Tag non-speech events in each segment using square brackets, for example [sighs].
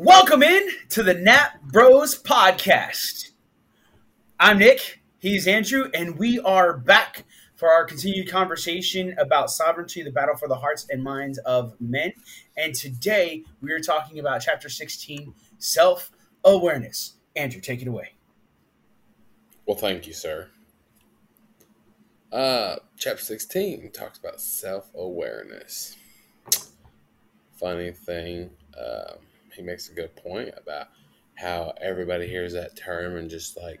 Welcome in to the Nap Bros podcast. I'm Nick, he's Andrew, and we are back for our continued conversation about sovereignty, the battle for the hearts and minds of men. And today we are talking about chapter 16, self awareness. Andrew, take it away. Well, thank you, sir. Uh, chapter 16 talks about self awareness. Funny thing, uh, he makes a good point about how everybody hears that term and just like,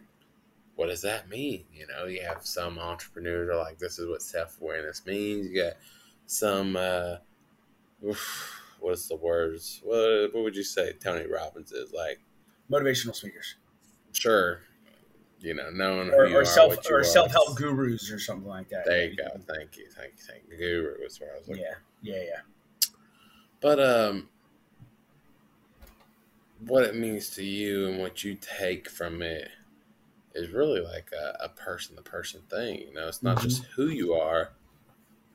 what does that mean? You know, you have some entrepreneurs are like, this is what self awareness means. You got some, uh, what's the words? What, what would you say Tony Robbins is like? Motivational speakers. Sure, you know, knowing or, or self or self help gurus or something like that. There you go. Thank you, thank you, thank you. Guru is where I was looking. Yeah, yeah, yeah. But um, what it means to you and what you take from it is really like a, person to person thing. You know, it's not mm-hmm. just who you are,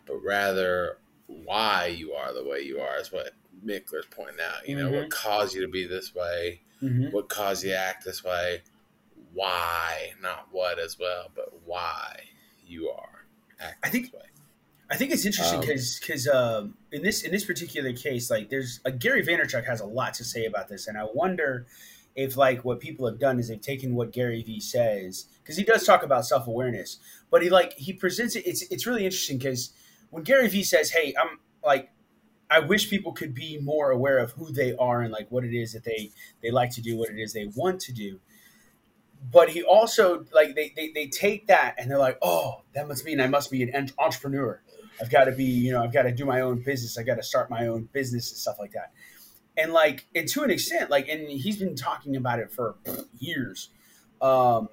but rather why you are the way you are. Is what Michler's pointing out. You know, mm-hmm. what caused you to be this way, mm-hmm. what caused you to act this way why, not what as well, but why you are acting I think, this way. I think it's interesting because um, because uh, in this in this particular case, like there's uh, Gary Vaynerchuk has a lot to say about this, and I wonder if like what people have done is they've taken what Gary Vee says because he does talk about self awareness, but he like he presents it. It's it's really interesting because when Gary Vee says, "Hey, I'm like." I wish people could be more aware of who they are and like what it is that they they like to do, what it is they want to do but he also like they, they they take that and they're like oh that must mean i must be an entrepreneur i've got to be you know i've got to do my own business i got to start my own business and stuff like that and like and to an extent like and he's been talking about it for years um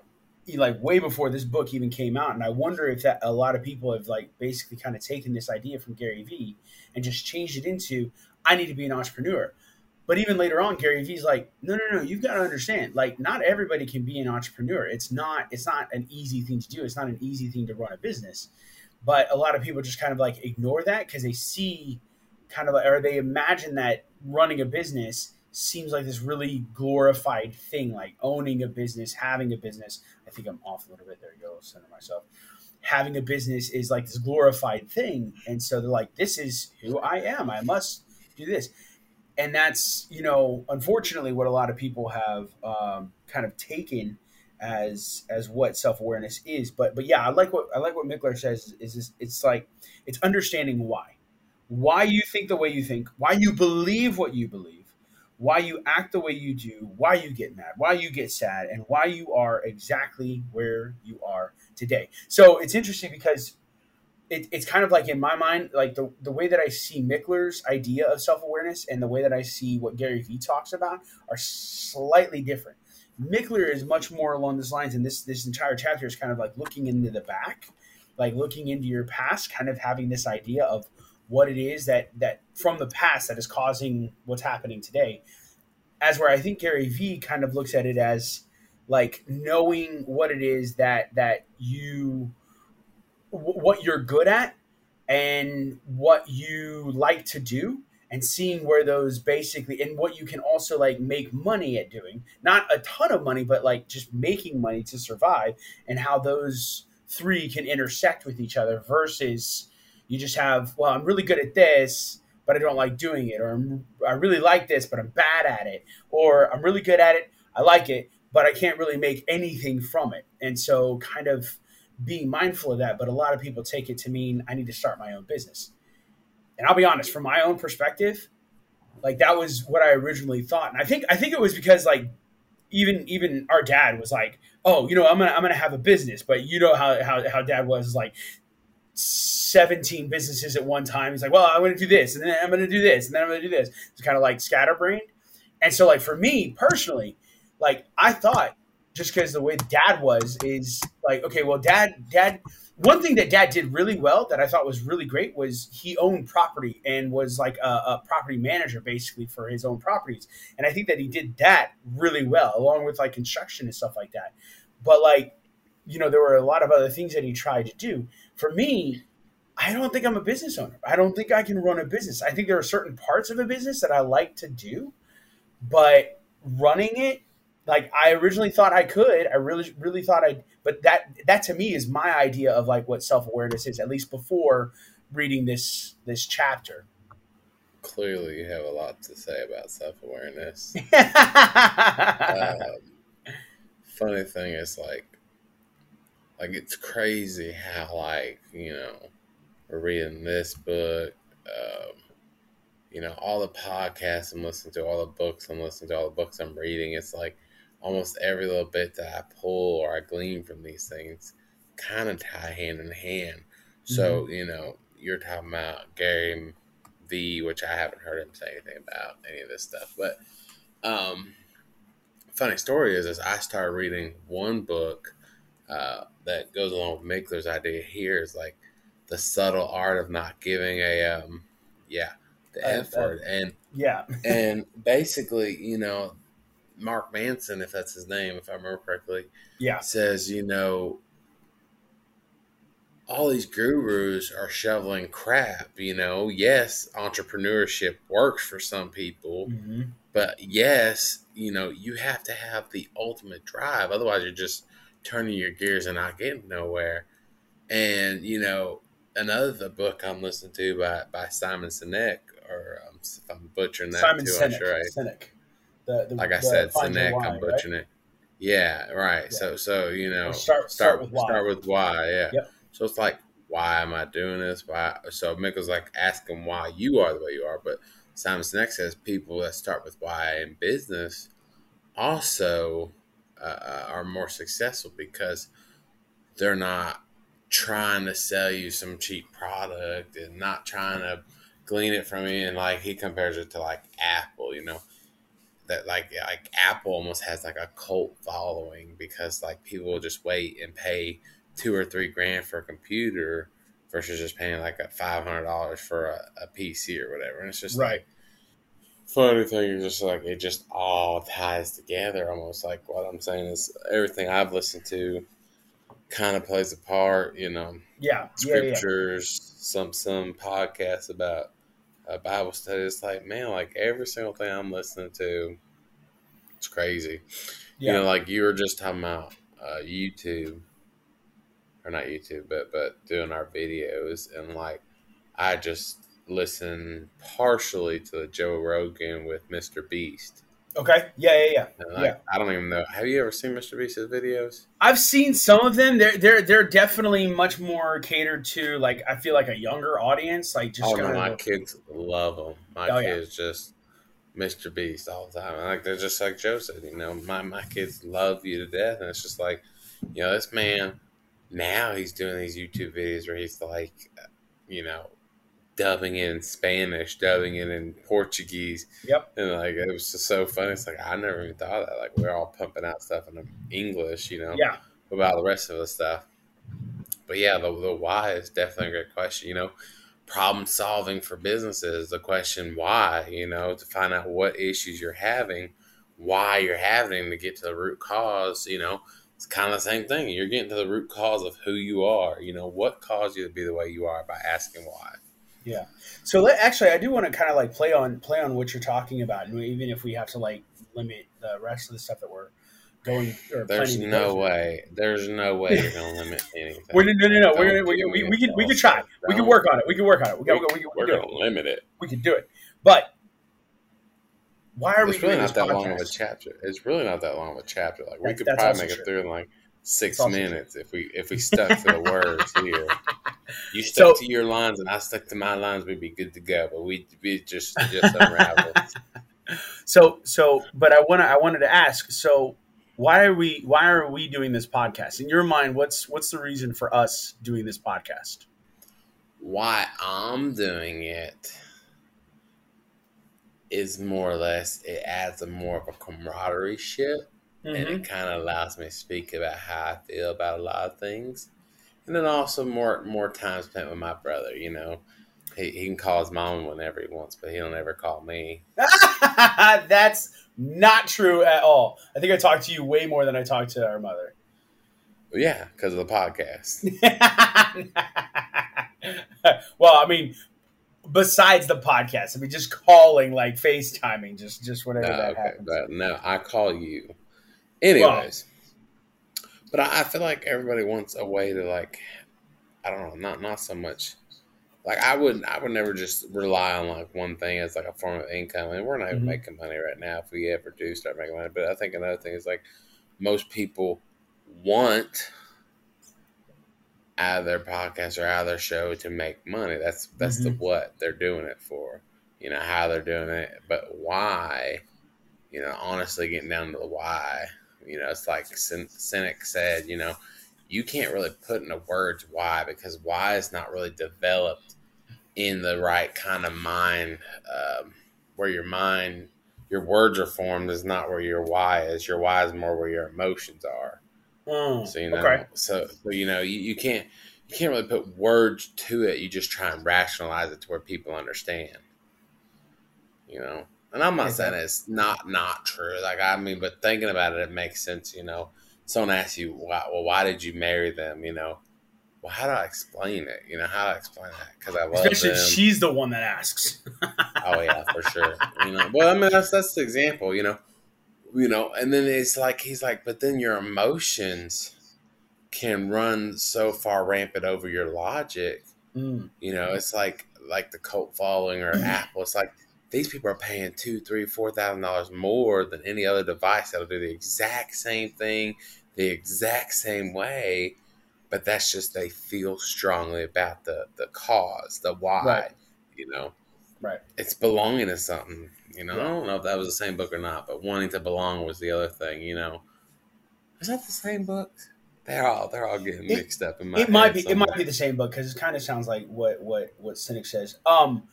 like way before this book even came out and i wonder if that a lot of people have like basically kind of taken this idea from gary vee and just changed it into i need to be an entrepreneur but even later on, Gary Vee's like, no, no, no, you've got to understand, like, not everybody can be an entrepreneur. It's not, it's not an easy thing to do. It's not an easy thing to run a business. But a lot of people just kind of like ignore that because they see kind of, or they imagine that running a business seems like this really glorified thing, like owning a business, having a business. I think I'm off a little bit. There you go, center myself. Having a business is like this glorified thing. And so they're like, this is who I am. I must do this and that's you know unfortunately what a lot of people have um, kind of taken as as what self awareness is. But but yeah, I like what I like what Michler says is, is it's like it's understanding why, why you think the way you think, why you believe what you believe, why you act the way you do, why you get mad, why you get sad, and why you are exactly where you are today. So it's interesting because it, it's kind of like in my mind, like the, the way that I see Michler's idea of self awareness and the way that I see what Gary Vee talks about are slightly different. Michler is much more along these lines, and this this entire chapter is kind of like looking into the back, like looking into your past, kind of having this idea of what it is that that from the past that is causing what's happening today. As where I think Gary Vee kind of looks at it as like knowing what it is that that you what you're good at and what you like to do and seeing where those basically and what you can also like make money at doing not a ton of money but like just making money to survive and how those three can intersect with each other versus you just have well i'm really good at this but i don't like doing it or i really like this but i'm bad at it or i'm really good at it i like it but i can't really make anything from it and so kind of being mindful of that, but a lot of people take it to mean I need to start my own business. And I'll be honest, from my own perspective, like that was what I originally thought. And I think I think it was because like even even our dad was like, "Oh, you know, I'm gonna I'm gonna have a business," but you know how how, how dad was like. 17 businesses at one time. He's like, well, I'm going to do this, and then I'm going to do this, and then I'm going to do this. It's kind of like scatterbrained. And so, like, for me personally, like, I thought just because the way dad was is like okay well dad dad one thing that dad did really well that i thought was really great was he owned property and was like a, a, property manager basically for his own properties. And i think that he did that really well along with like construction and stuff like that. But like you know there were a lot of other things that he tried to do. For me i don't think i'm a business owner. I don't think i can run a business. I think there are certain parts of a business that i like to do but running it like I originally thought I could. I really really thought I but that that to me is my idea of like what self-awareness is at least before reading this this chapter. Clearly you have a lot to say about self-awareness. [laughs] um, funny thing is like like it's crazy how like, you know, we're reading this book um, you know, all the podcasts I'm listening to, all the books I'm listening to, all the books I'm reading. It's like almost every little bit that I pull or I glean from these things kind of tie hand in hand. So, mm-hmm. you know, you're talking about Gary Vee, which I haven't heard him say anything about any of this stuff. But um, funny story is, is I started reading one book uh, that goes along with Michler's idea here is like the subtle art of not giving a um, yeah the uh, F word and yeah and basically you know Mark Manson, if that's his name, if I remember correctly, yeah, says you know all these gurus are shoveling crap. You know, yes, entrepreneurship works for some people, mm-hmm. but yes, you know, you have to have the ultimate drive. Otherwise, you're just turning your gears and not getting nowhere. And you know, another book I'm listening to by by Simon Sinek, or um, if I'm butchering that Simon too, Sinek, I'm sure I, Sinek. The, the, like I said, Sinek, I'm butchering right? it. Yeah, right. Yeah. So, so you know, start, start, with why. Start with why. Yeah. Yep. So it's like, why am I doing this? Why? So Michael's like asking why you are the way you are, but Simon Sinek says people that start with why in business also uh, uh are more successful because they're not trying to sell you some cheap product and not trying to glean it from you. And like he compares it to like Apple, you know, that like like Apple almost has like a cult following because like people will just wait and pay two or three grand for a computer versus just paying like a five hundred dollars for a, a, PC or whatever. And it's just right. like funny thing is just like it just all ties together almost like what I'm saying is everything I've listened to kind of plays a part, you know. Yeah, scriptures, yeah, yeah. some some podcasts about a Bible study. It's like man, like every single thing I'm listening to, it's crazy. Yeah. You know, like you were just talking about uh, YouTube, or not YouTube, but but doing our videos, and like I just listen partially to the Joe Rogan with Mr. Beast Okay. Yeah, yeah, yeah. I, yeah. I don't even know. Have you ever seen Mr. Beast's videos? I've seen some of them. They're they're they're definitely much more catered to like I feel like a younger audience. Like just oh no, my kids love them. My oh, kids yeah. just Mr. Beast all the time. Like they're just like Joe said. You know, my my kids love you to death, and it's just like, you know, this man now he's doing these YouTube videos where he's like, you know, dubbing it in Spanish, dubbing it in Portuguese. Yep. And like it was just so funny. It's like I never even thought of that. Like we're all pumping out stuff in English, you know. Yeah. About the rest of the stuff. But yeah, the the why is definitely a great question. You know, problem solving for businesses, the question why, you know, to find out what issues you're having, why you're having to get to the root cause, you know. It's kind of the same thing. You're getting to the root cause of who you are. You know, what caused you to be the way you are by asking why. Yeah. So let, actually, I do want to kind of like play on play on what you're talking about, and even if we have to like limit the rest of the stuff that we're going. There's no way. There's no way you're gonna [laughs] limit anything. we're, no, no, no. We're, we, we, we, can we can try. We can work on it. We can work on it. We, we, we, we're gonna limit it. We can do it. But why are it's we? really not that podcast? long of a chapter. It's really not that long of a chapter. Like we could probably make true. it through in like six minutes if we if we stuck to the [laughs] words here. You stuck so, to your lines and I stuck to my lines, we'd be good to go. But we we just just unraveled. [laughs] so so, but I want to I wanted to ask. So why are we why are we doing this podcast? In your mind, what's what's the reason for us doing this podcast? Why I'm doing it is more or less it adds a more of a camaraderie ship Mm-hmm. and it mm-hmm. kind of allows me to speak about how I feel about a lot of things, and then also more more time spent with my brother. You know, he, he can call his mom whenever he wants, but he'll never call me. [laughs] That's not true at all. I think I talked to you way more than I talked to our mother. Yeah, because of the podcast. [laughs] well, I mean, besides the podcast. I mean, just calling, like FaceTiming, just just whatever No, that okay, happens. no, I call you. Anyways, but I, I feel like everybody wants a way to like, I don't know, not not so much. Like I would, I would never just rely on like one thing as like a form of income. And we're not even Mhm. making money right now. If we ever do start making money, but I think another thing is like most people want out of their podcast or out of their show to make money. That's that's the Mhm. what they're doing it for. You know how they're doing it, but why? You know, honestly, getting down to the why. You know, it's like Sinek said. You know, you can't really put into words why because why is not really developed in the right kind of mind. Um, where your mind, your words are formed is not where your why is. Your why is more where your emotions are. Mm, So you know, okay. so, so you know, you, you can't you can't really put words to it. You just try and rationalize it to where people understand. You know, and I'm not Okay. saying it's not not true. Like I mean, but thinking about it, it makes sense. You know, someone asks you, why, well, why did you marry them? You know, well, how do I explain it? You know, how do I explain that? Because I love Especially if them. she's the one that asks. [laughs] Oh yeah, for sure. You know, well, I mean that's that's the example. You know, you know, and then it's like he's like, but then your emotions can run so far rampant over your logic. Mm, You know, it's like like the cult following or Apple. It's like these people are paying two, three, four thousand dollars more than any other device that'll do the exact same thing, the exact same way. But that's just they feel strongly about the the cause, the why. Right. You know right. it's belonging to something. You know, I don't know if that was the same book or not, but wanting to belong was the other thing. You know, is that the same book? They're all they're all getting It- mixed up in my. It might be. It might be the same book because it kind of sounds like what what what Sinek says. Um.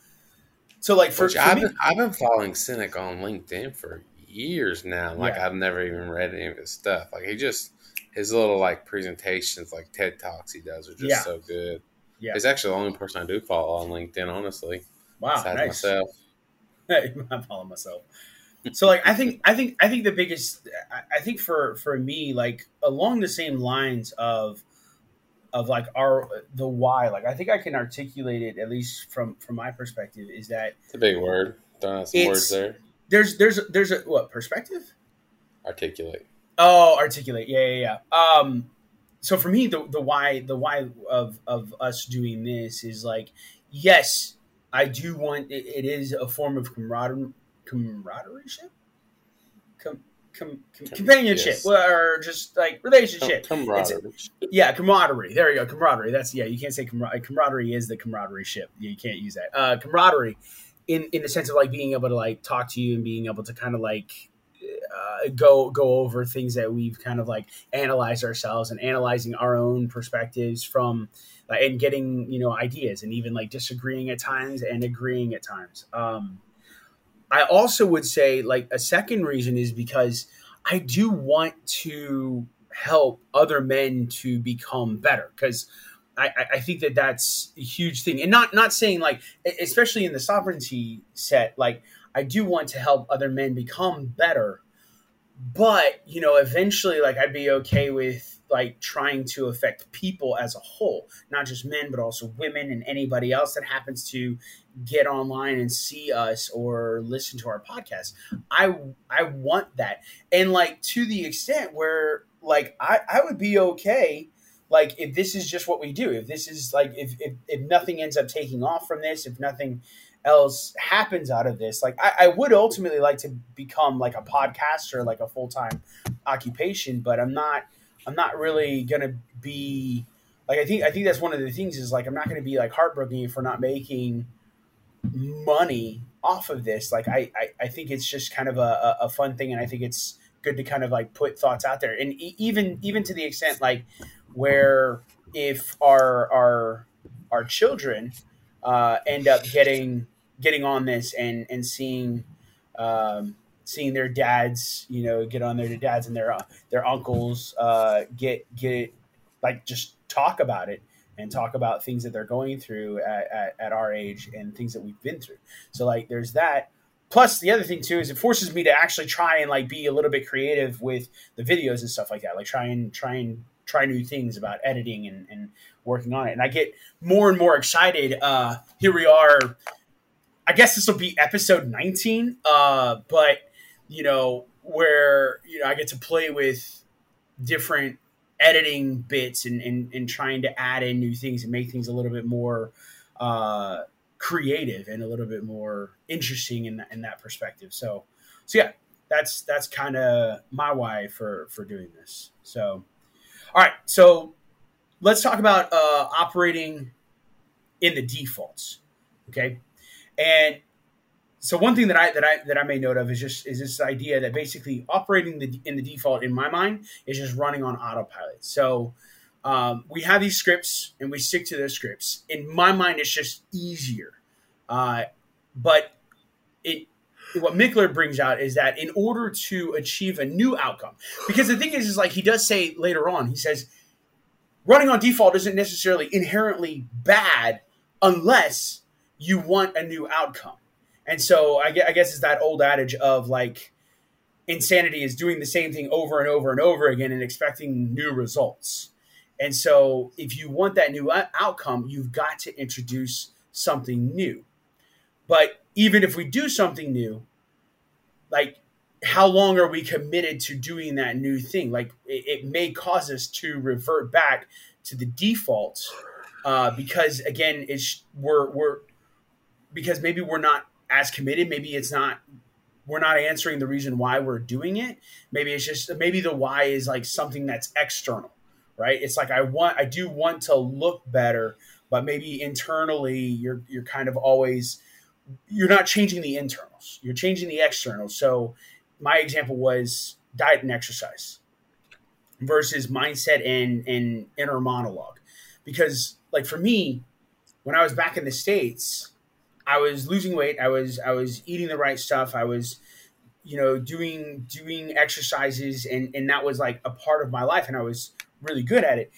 So like for, for I've me, been I've been following Sinek on LinkedIn for years now. Like Yeah. I've never even read any of his stuff. Like he just his little like presentations, like TED talks he does are just Yeah. so good. Yeah. He's actually the only person I do follow on LinkedIn, honestly. wow, besides nice. myself. [laughs] I'm following myself. So like I think I think I think the biggest I- I think for for me like along the same lines of of like our the why like I think I can articulate it at least from from my perspective is that It's a big word. Throwing out some words there. there's there's there's a what perspective Articulate. Oh, articulate. Yeah, yeah, yeah. Um, so for me, the the why the why of of us doing this is like, yes, I do want. It, it is a form of camaraderie, camaraderie, com, com, com, companionship, yes. or just like relationship. Com- camaraderie. Yeah, camaraderie. There you go, camaraderie. That's yeah. You can't say camaraderie. Camaraderie is the camaraderie ship. You can't use that. Uh, camaraderie, in in the sense of like being able to like talk to you and being able to kind of like uh, go go over things that we've kind of like analyzed ourselves and analyzing our own perspectives from like, and getting you know ideas and even like disagreeing at times and agreeing at times. Um, I also would say like a second reason is because I do want to help other men to become better because I, I- think that that's a huge thing. And not not saying like especially in the sovereignty set like I do want to help other men become better. But you know eventually like I'd be okay with like trying to affect people as a whole not just men but also women and anybody else that happens to get online and see us or listen to our podcast. I i want that. And like to the extent where like i i would be okay like if this is just what we do if this is like if if, if nothing ends up taking off from this if nothing else happens out of this like I, I would ultimately like to become like a podcaster like a full-time occupation but i'm not i'm not really gonna be like i think i think that's one of the things is like i'm not gonna be like heartbroken if we're not making money off of this. Like i i, I think it's just kind of a, a, fun thing and i think it's good to kind of like put thoughts out there. And even even to the extent like where if our our our children uh, end up getting getting on this and and seeing um, seeing their dads you know get on their dads and their uh, their uncles uh, get get like just talk about it and talk about things that they're going through at, at, at our age and things that we've been through. So like there's that. Plus the other thing too is it forces me to actually try and like be a little bit creative with the videos and stuff like that. Like try and try and try new things about editing and, and working on it. And i get more and more excited uh here we are. I guess this will be episode 19. Uh, but you know where you know I get to play with different editing bits and, and, and trying to add in new things and make things a little bit more uh, creative and a little bit more interesting in in that perspective. So, so yeah, that's that's kind of my why for for doing this. So, all right, so let's talk about uh, operating in the defaults. Okay, and so one thing that I that I that I made note of is just is this idea that basically operating the in the default in my mind is just running on autopilot. So um, we have these scripts and we stick to those scripts. In my mind, it's just easier. Uh, but it what Michler brings out is that in order to achieve a new outcome, because the thing is, is like he does say later on, he says running on default isn't necessarily inherently bad unless you want a new outcome. And so I guess it's that old adage of like insanity is doing the same thing over and over and over again and expecting new results. And so if you want that new outcome, you've got to introduce something new. But even if we do something new, like how long are we committed to doing that new thing? Like it, it may cause us to revert back to the default uh, because again, it's we're we're because maybe we're not as committed. Maybe it's not we're not answering the reason why we're doing it. Maybe it's just maybe the why is like something that's external, right? It's like I want I do want to look better, but maybe internally you're you're kind of always you're not changing the internals. You're changing the externals. So my example was diet and exercise versus mindset and and inner monologue. Because like for me, when I was back in the States, I was losing weight. I was I was eating the right stuff. I was you know doing doing exercises and and that was like a part of my life and I was really good at it.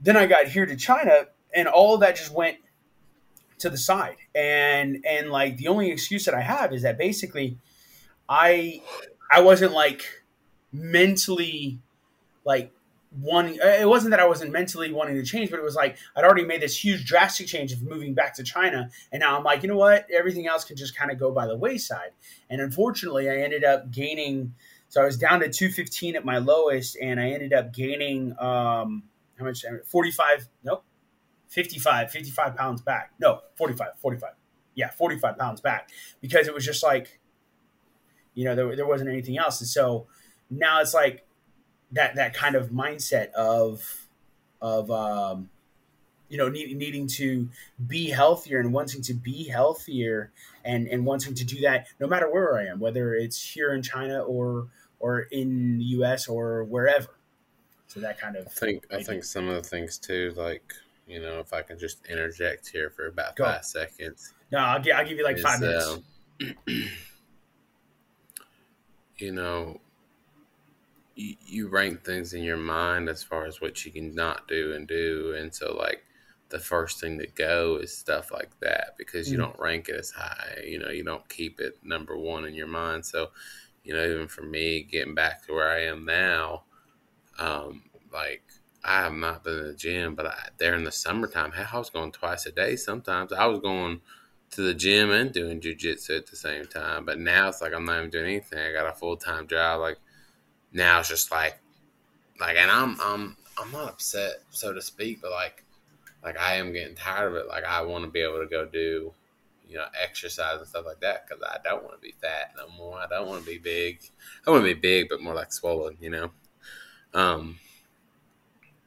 Then I got here to China and all of that just went to the side. And and like the only excuse that I have is that basically I I wasn't like mentally like wanting uh, it wasn't that I wasn't mentally wanting to change, but it was like I'd already made this huge drastic change of moving back to China. And now I'm like, you know what? Everything else can just kind of go by the wayside. And unfortunately I ended up gaining so I was down to 215 at my lowest, and I ended up gaining um how much 45 nope 55 55 pounds back no 45 45 yeah 45 pounds back because it was just like you know there, there wasn't anything else and so now it's like that that kind of mindset of of um, you know need, needing to be healthier and wanting to be healthier and and wanting to do that no matter where I am, whether it's here in China or or in the U.S. or wherever. So that kind of I think I think some of the things too, like you know, if I can just interject here for about Go. five seconds. No, I'll, give, I'll give you like is, five minutes. Uh, [clears throat] you know, you, rank things in your mind as far as what you can not do and do, and so like the first thing to go is stuff like that because you mm. don't rank it as high. You know, you don't keep it number one in your mind. So, you know, even for me, getting back to where I am now, um, like I have not been in the gym, but I, there in the summertime, I was going twice a day. Sometimes I was going to the gym and doing jujitsu at the same time. But now it's like I'm not even doing anything. I got a full time job. Like now it's just like like and I'm I'm I'm not upset so to speak, but like like I am getting tired of it. Like I want to be able to go do you know exercise and stuff like that because I don't want to be fat no more. I don't want to be big. I want to be big, but more like swollen. You know. Um.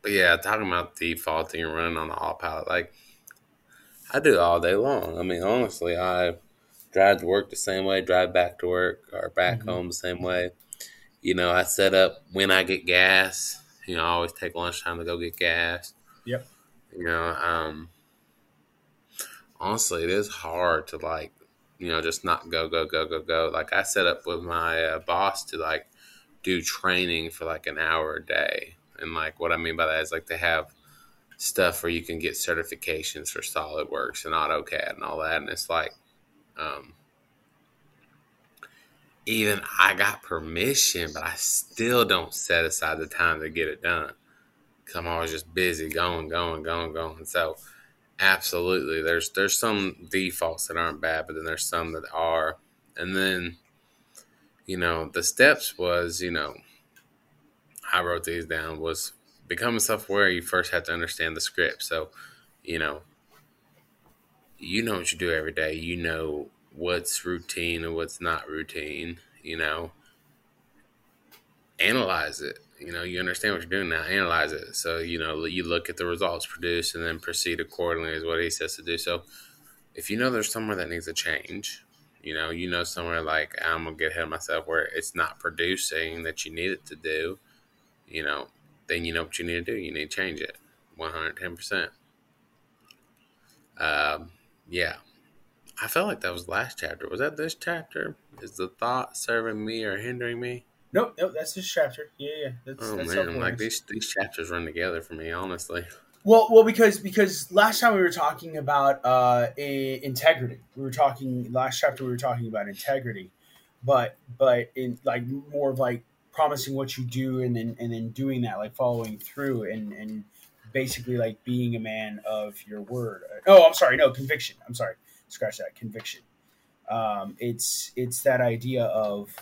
But yeah, talking about defaulting and running on the all autopilot, like I do all day long. I mean, honestly, I drive to work the same way, drive back to work, or back mm-hmm. home the same way. You know, I set up when I get gas. You know, I always take lunchtime to go get gas. Yep. You know, um, honestly, it is hard to like, you know, just not go, go, go, go, go. Like I set up with my uh, boss to like do training for like an hour a day. And like what I mean by that is like they have stuff where you can get certifications for SolidWorks and AutoCAD and all that. And it's like, um, even I got permission, but I still don't set aside the time to get it done because I'm always just busy going, going, going, going. So, Absolutely. There's there's some defaults that aren't bad, but then there's some that are. And then, you know, the steps was, you know, I wrote these down was becoming self aware. You first have to understand the script. So, you know, you know what you do every day. You know what's routine and what's not routine. You know, analyze it. You know, you understand what you're doing now. Analyze it. So you know, you look at the results produced and then proceed accordingly. Is what he says to do. So, if you know there's somewhere that needs a change, you know, you know somewhere like I'm gonna get ahead of myself where it's not producing that you need it to do. You know, then you know what you need to do. You need to change it, 110 percent. Um, yeah, I felt like that was last chapter. Was that this chapter? Is the thought serving me or hindering me? Nope, nope, that's this chapter. Yeah, yeah. That's, oh that's man, like these these chapters run together for me, honestly. Well, well, because because last time we were talking about uh, integrity. We were talking last chapter. We were talking about integrity, but but in like more of like promising what you do and then and then doing that, like following through and and basically like being a man of your word. Oh, I'm sorry, no conviction. I'm sorry, scratch that conviction. Um, it's it's that idea of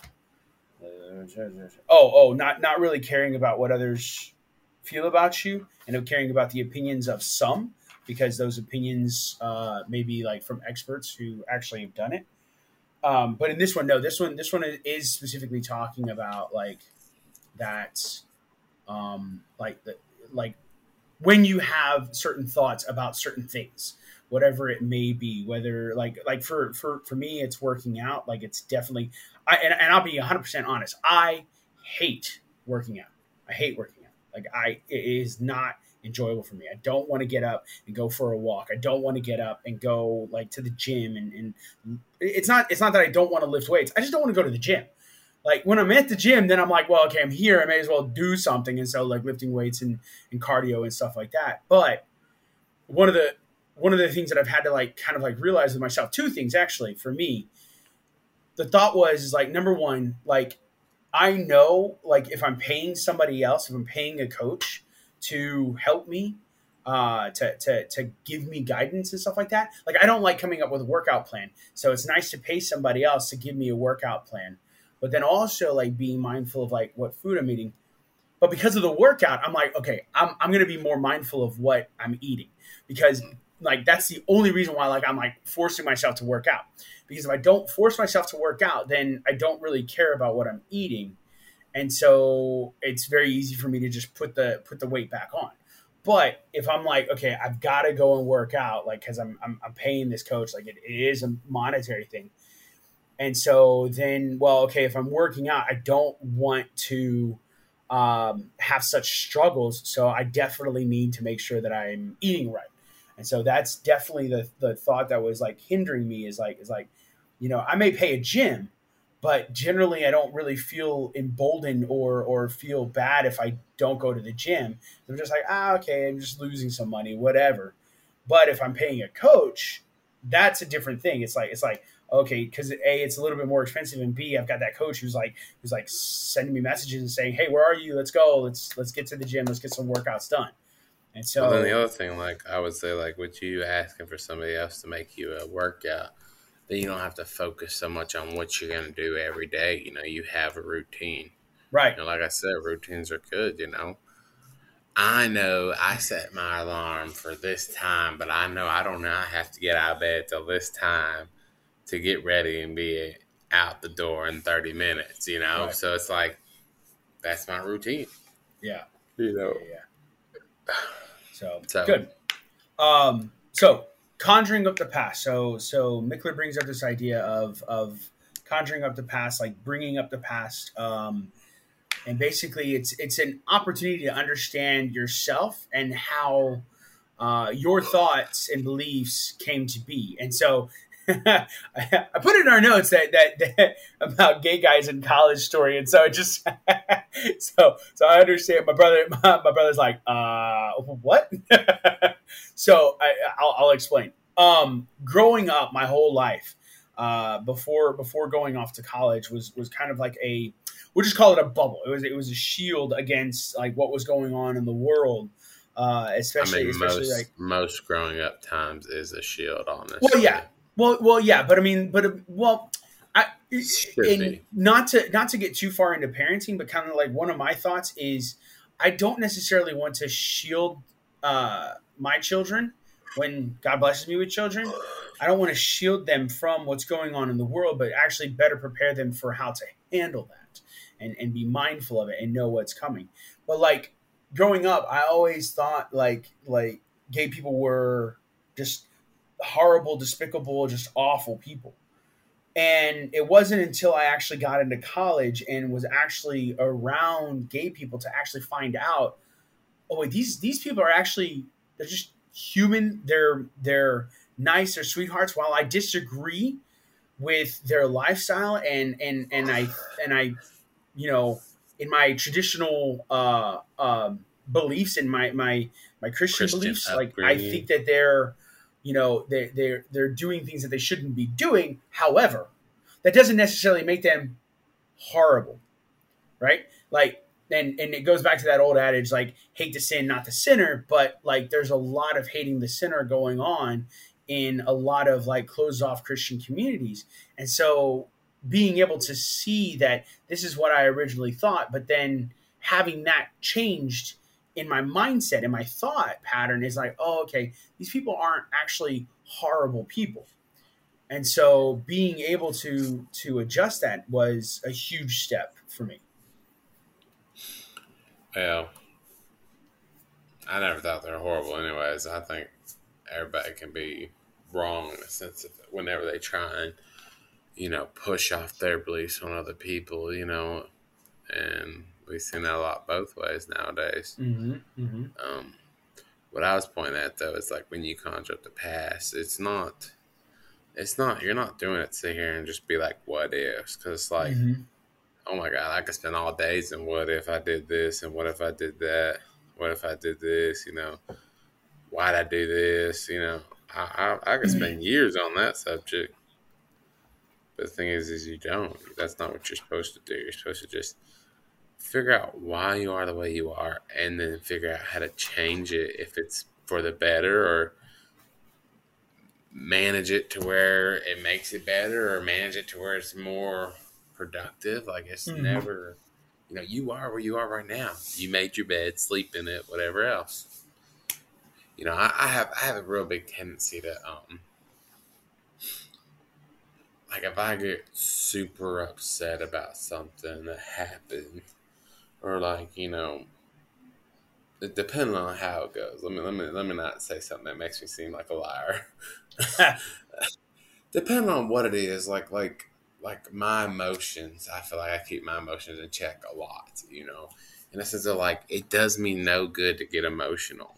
oh oh not not really caring about what others feel about you and of caring about the opinions of some because those opinions uh, may be like from experts who actually have done it. Um, but in this one, no, this one this one is specifically talking about like that, um, like the like when you have certain thoughts about certain things whatever it may be whether like like for for for me it's working out like it's definitely i and, and i'll be 100% honest i hate working out i hate working out like i it is not enjoyable for me i don't want to get up and go for a walk i don't want to get up and go like to the gym and, and it's not it's not that i don't want to lift weights i just don't want to go to the gym like when I'm at the gym, then I'm like, well, okay, I'm here. I may as well do something. And so like lifting weights and, and cardio and stuff like that. But one of the one of the things that I've had to like kind of like realize with myself, two things actually for me. The thought was is like number one, like I know like if I'm paying somebody else, if I'm paying a coach to help me, uh, to, to, to give me guidance and stuff like that. Like I don't like coming up with a workout plan. So it's nice to pay somebody else to give me a workout plan but then also like being mindful of like what food I'm eating. But because of the workout, I'm like, okay, I'm, I'm to be more mindful of what I'm eating because like that's the only reason why like I'm like forcing myself to work out. Because if I don't force myself to work out, then I don't really care about what I'm eating. And so it's very easy for me to just put the put the weight back on. But if I'm like, okay, I've got to go and work out, like, because I'm, I'm, I'm paying this coach, like, it, it is a monetary thing. And so then, well, okay, if I'm working out, I don't want to um, have such struggles. So I definitely need to make sure that I'm eating right. And so that's definitely the, the thought that was like hindering me is like, is like, you know, I may pay a gym, but generally I don't really feel emboldened or, or feel bad if I don't go to the gym. I'm just like, ah, okay, I'm just losing some money, whatever. But if I'm paying a coach, that's a different thing. It's like, it's like, okay, because a it's a little bit more expensive, and b I've got that coach who's like who's like sending me messages and saying, hey, where are you? Let's go. Let's let's get to the gym. Let's get some workouts done. And so well, then the other thing, like I would say, like with you asking for somebody else to make you a workout, then you don't have to focus so much on what you're going to do every day. You know, you have a routine. Right. You know, like I said, routines are good. You know, I know I set my alarm for this time, but I know I don't know I have to get out of bed till this time to get ready and be out the door in 30 minutes, you know? Right. So it's like, that's my routine. Yeah. You know? Yeah. So, so, good. Um, so conjuring up the past. So, so Michler brings up this idea of, of conjuring up the past, like bringing up the past. Um, and basically it's, it's an opportunity to understand yourself and how, uh, your thoughts and beliefs came to be. And so [laughs] I put it in our notes that, that, that [laughs] about gay guys in college story, and so it just [laughs] so so I understand. My brother, my, my brother's like, uh, what? so I, I'll, I'll explain. Um, growing up, my whole life, uh, before before going off to college, was was kind of like a we'll just call it a bubble. It was it was a shield against like what was going on in the world Uh, especially, I mean, especially most like most growing up times is a shield on this. well, yeah, well, well, yeah, but I mean, but well, I and not to not to get too far into parenting, but kind of like one of my thoughts is I don't necessarily want to shield uh, my children when God blesses me with children. I don't want to shield them from what's going on in the world, but actually better prepare them for how to handle that and and be mindful of it and know what's coming. But like growing up, I always thought like like gay people were just horrible, despicable, just awful people. And it wasn't until I actually got into college and was actually around gay people to actually find out, oh wait, these these people are actually they're just human. They're they're nice, they're sweethearts. While I disagree with their lifestyle and and and I and I, you know, in my traditional uh, um, beliefs and my my my Christian, Christian beliefs, like I think that they're you know they they're they're doing things that they shouldn't be doing. However that doesn't necessarily make them horrible right? Like and and it goes back to that old adage like hate the sin not the sinner. But like there's a lot of hating the sinner going on in a lot of like closed off christian communities. And so being able to see that this is what i originally thought but then having that changed in my mindset and my thought pattern is like oh okay these people aren't actually horrible people and so being able to to adjust that was a huge step for me Well, I never thought they were horrible. Anyways, I think everybody can be wrong in the sense of whenever they try and you know push off their beliefs on other people, you know, and we've seen that a lot both ways nowadays. mm-hmm, mm-hmm. Um, what I was pointing at though is like when you conjure up the past, it's not, it's not. You're not doing it to sit here and just be like, "What ifs?" Because it's like, Mhm. oh my god, I could spend all days and what if I did this and what if I did that? What if I did this? You know, why'd I do this? You know, I I, I could spend years on that subject. But the thing is, is you don't. That's not what you're supposed to do. You're supposed to just figure out why you are the way you are, and then figure out how to change it if it's for the better, or manage it to where it makes it better, or manage it to where it's more productive. Like it's Mhm. never, you know, you are where you are right now. You made your bed, sleep in it, whatever else. You know, I, I have I have a real big tendency to um like if I get super upset about something that happened, or like you know, it- depending on how it goes. Let me let me let me not say something that makes me seem like a liar. [laughs] depending on what it is, like like like my emotions, I feel like I keep my emotions in check a lot. You know, in a sense of like it does me no good to get emotional.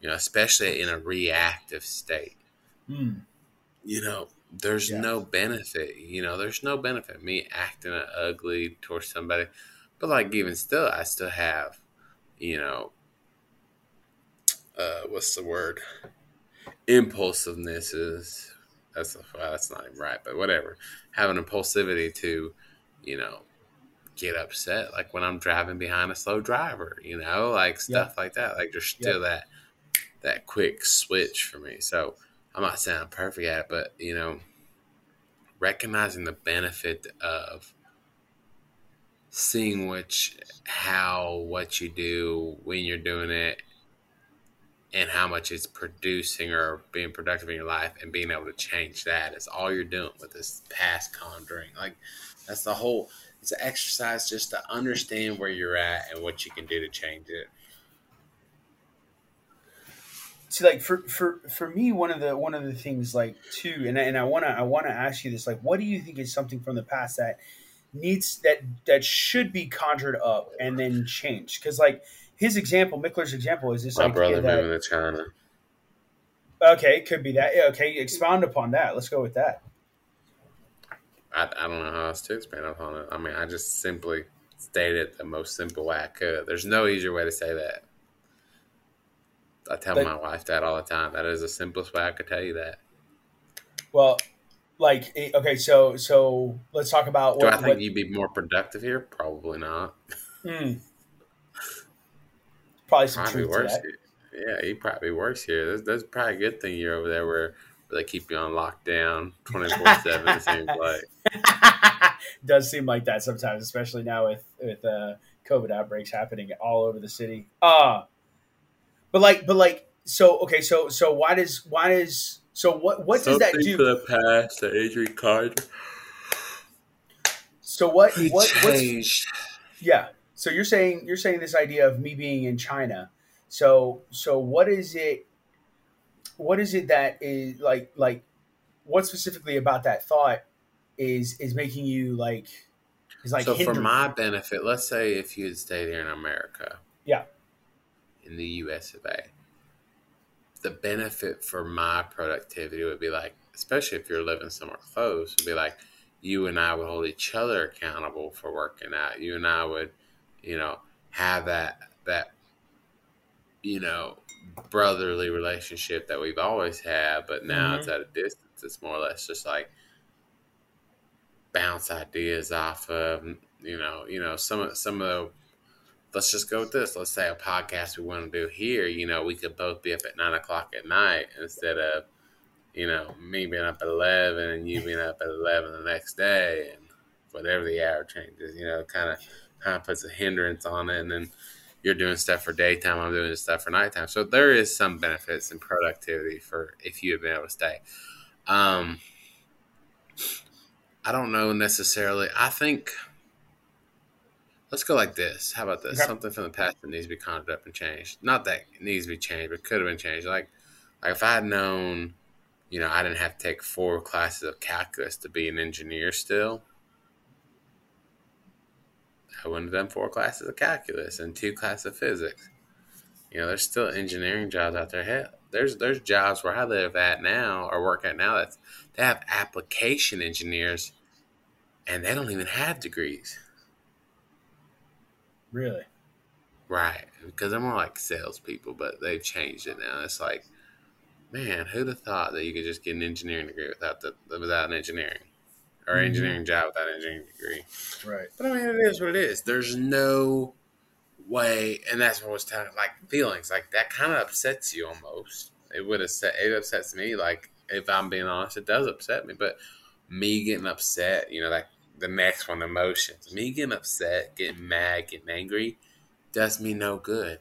You know, especially in a reactive state Mm. you know, there's Yeah. no benefit. You know, there's no benefit me acting ugly towards somebody. But like even still, I still have, you know, uh, what's the word? Impulsiveness is that's well, that's not even right, but whatever. Have an impulsivity to, you know, get upset like when I'm driving behind a slow driver. You know, like stuff like that. Like there's still that that quick switch for me. So I'm not saying I'm perfect at it, but you know, recognizing the benefit of seeing which how what you do when you're doing it and how much it's producing or being productive in your life and being able to change that is all you're doing with this past conjuring. Like that's the whole it's an exercise just to understand where you're at and what you can do to change it. See like for for for me one of the one of the things like too and and I want to I want to ask you this like what do you think is something from the past that needs that that should be conjured up and then changed because like his example Michler's example is this my brother that moving to china okay it could be that okay expound upon that let's go with that I, I don't know how else to expand upon it. I mean, I just simply stated the most simple way I could. There's no easier way to say that. I tell But- my wife that all the time. That is the simplest way I could tell you that. well like eh, okay so so let's talk about Do what, I think what you'd be more productive here? Probably not. hmm. probably some Probably truth worse. Yeah, he probably works here. That's, that's probably a good thing you're over there where, where they keep you on lockdown [laughs] twenty four seven. It seems like [laughs] does seem like that sometimes, especially now with with uh, COVID outbreaks happening all over the city. Uh but like, but like, so okay, so so why does why does so what what does that do for the past? The Adrian card. So what what changed? yeah. So you're saying you're saying this idea of me being in China. So so what is it? What is it that is like like what specifically about that thought is is making you like is like so hindering. for my benefit let's say if you had stayed here in america yeah in the us of a the benefit for my productivity would be like especially if you're living somewhere close would be like you and i would hold each other accountable for working out you and i would you know have that that you know brotherly relationship that we've always had but now mm-hmm. it's at a distance it's more or less just like bounce ideas off of. You know, you know some of some of the. Let's just go with this. Let's say a podcast we want to do here. You know, we could both be up at nine o'clock at night instead of, you know, me being up at eleven and you being up at eleven the next day, and whatever the hour changes. You know, kind of kind of puts a hindrance on it, and then you're doing stuff for daytime, I'm doing stuff for nighttime. So there is some benefits and productivity for if you have been able to stay. Um, I don't know necessarily. I think let's go like this. How about this? Okay. Something from the past that needs to be conjured up and changed. Not that it needs to be changed, but could have been changed. Like, like if I had known, you know, I didn't have to take four classes of calculus to be an engineer still. I wouldn't have done four classes of calculus and two classes of physics. You know, there's still engineering jobs out there. Hell, there's there's jobs where I live at now or work at now that's they have application engineers and they don't even have degrees. Really? Right. Because I'm more like salespeople, but they've changed it now. It's like, man, who'd have thought that you could just get an engineering degree without the without an engineering or mm-hmm. engineering job without an engineering degree? Right. But I mean, it is what it is. There's no way, and that's what I was telling. Like feelings, like that kind of upsets you almost. It would upset. It upsets me. Like if I'm being honest, it does upset me. But me getting upset, you know, like the next one, emotions. Me getting upset, getting mad, getting angry, does me no good.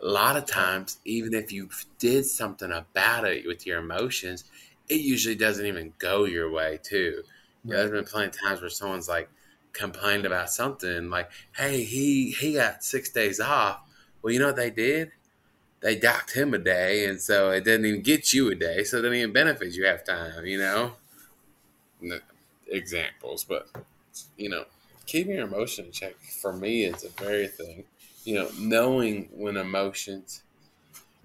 A lot of times, even if you did something about it with your emotions, it usually doesn't even go your way too. You know, there's been plenty of times where someone's like complained about something, like, "Hey, he he got six days off." Well, you know what they did? they docked him a day, and so it didn't even get you a day, so it didn't even benefit you half time, you know? Examples, but, you know, keeping your emotion in check for me is a very thing. You know, knowing when emotions,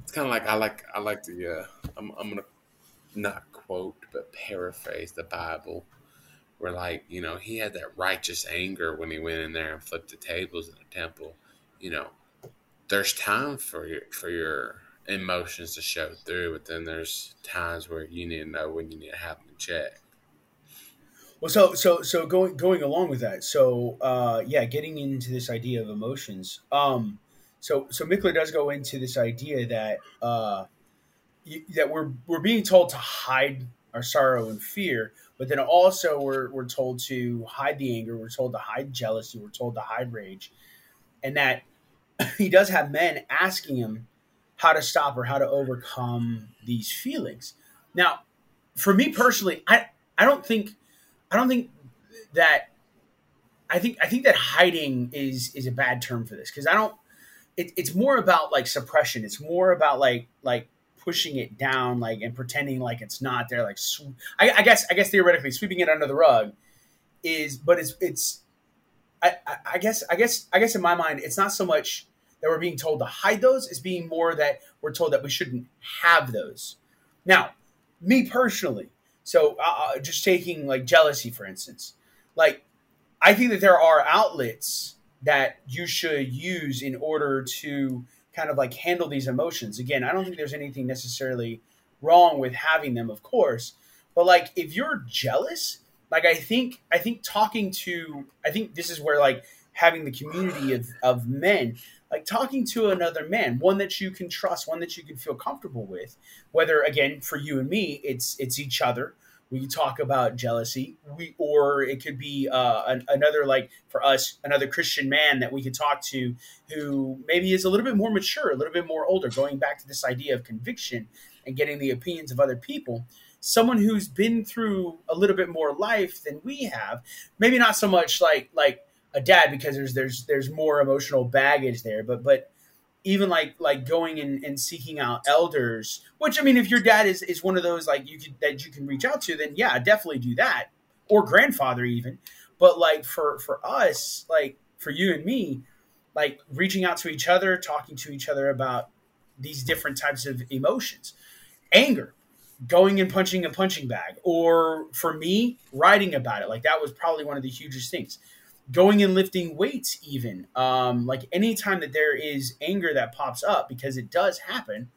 it's kind of like I like, I like to, uh, I'm, I'm to not quote, but paraphrase the Bible where like you know he had that righteous anger when he went in there and flipped the tables in the temple you know there's time for your for your emotions to show through, but then there's times where you need to know when you need to have them in check. Well, so so so going going along with that, so uh, yeah, getting into this idea of emotions. Um, so so Michler does go into this idea that uh, you, that we're we're being told to hide our sorrow and fear, but then also we're we're told to hide the anger, we're told to hide jealousy, we're told to hide rage, and that [coughs] he does have men asking him how to stop or how to overcome these feelings. Now, for me personally, I I don't think I don't think that I think I think that hiding is is a bad term for this because I don't. It, it's more about like suppression. It's more about like like pushing it down, like and pretending like it's not there. Like sw- I, I guess I guess theoretically sweeping it under the rug is, but it's it's I, I guess I guess I guess in my mind it's not so much that we're being told to hide those, it's being more that we're told that we shouldn't have those. Now, me personally, so uh, uh, just taking like jealousy for instance, like I think that there are outlets that you should use in order to kind of like handle these emotions. Again, I don't think there's anything necessarily wrong with having them, of course, but like if you're jealous like I think I think talking to I think this is where like having the community of, of men like talking to another man one that you can trust one that you can feel comfortable with whether again for you and me it's it's each other. We talk about jealousy. We or it could be uh, an, another like for us another christian man that we could talk to who maybe is a little bit more mature a little bit more older going back to this idea of conviction and getting the opinions of other people. Someone who's been through a little bit more life than we have. Maybe not so much like like a dad because there's there's there's more emotional baggage there. But but even like like going and, and seeking out elders which i mean if your dad is is one of those like you could that you can reach out to then yeah definitely do that. Or grandfather even. But like for for us like for you and me like reaching out to each other talking to each other about these different types of emotions. Anger going and punching a punching bag. Or for me writing about it. Like that was probably one of the hugest things going and lifting weights even. Um, like anytime that there is anger that pops up because it does happen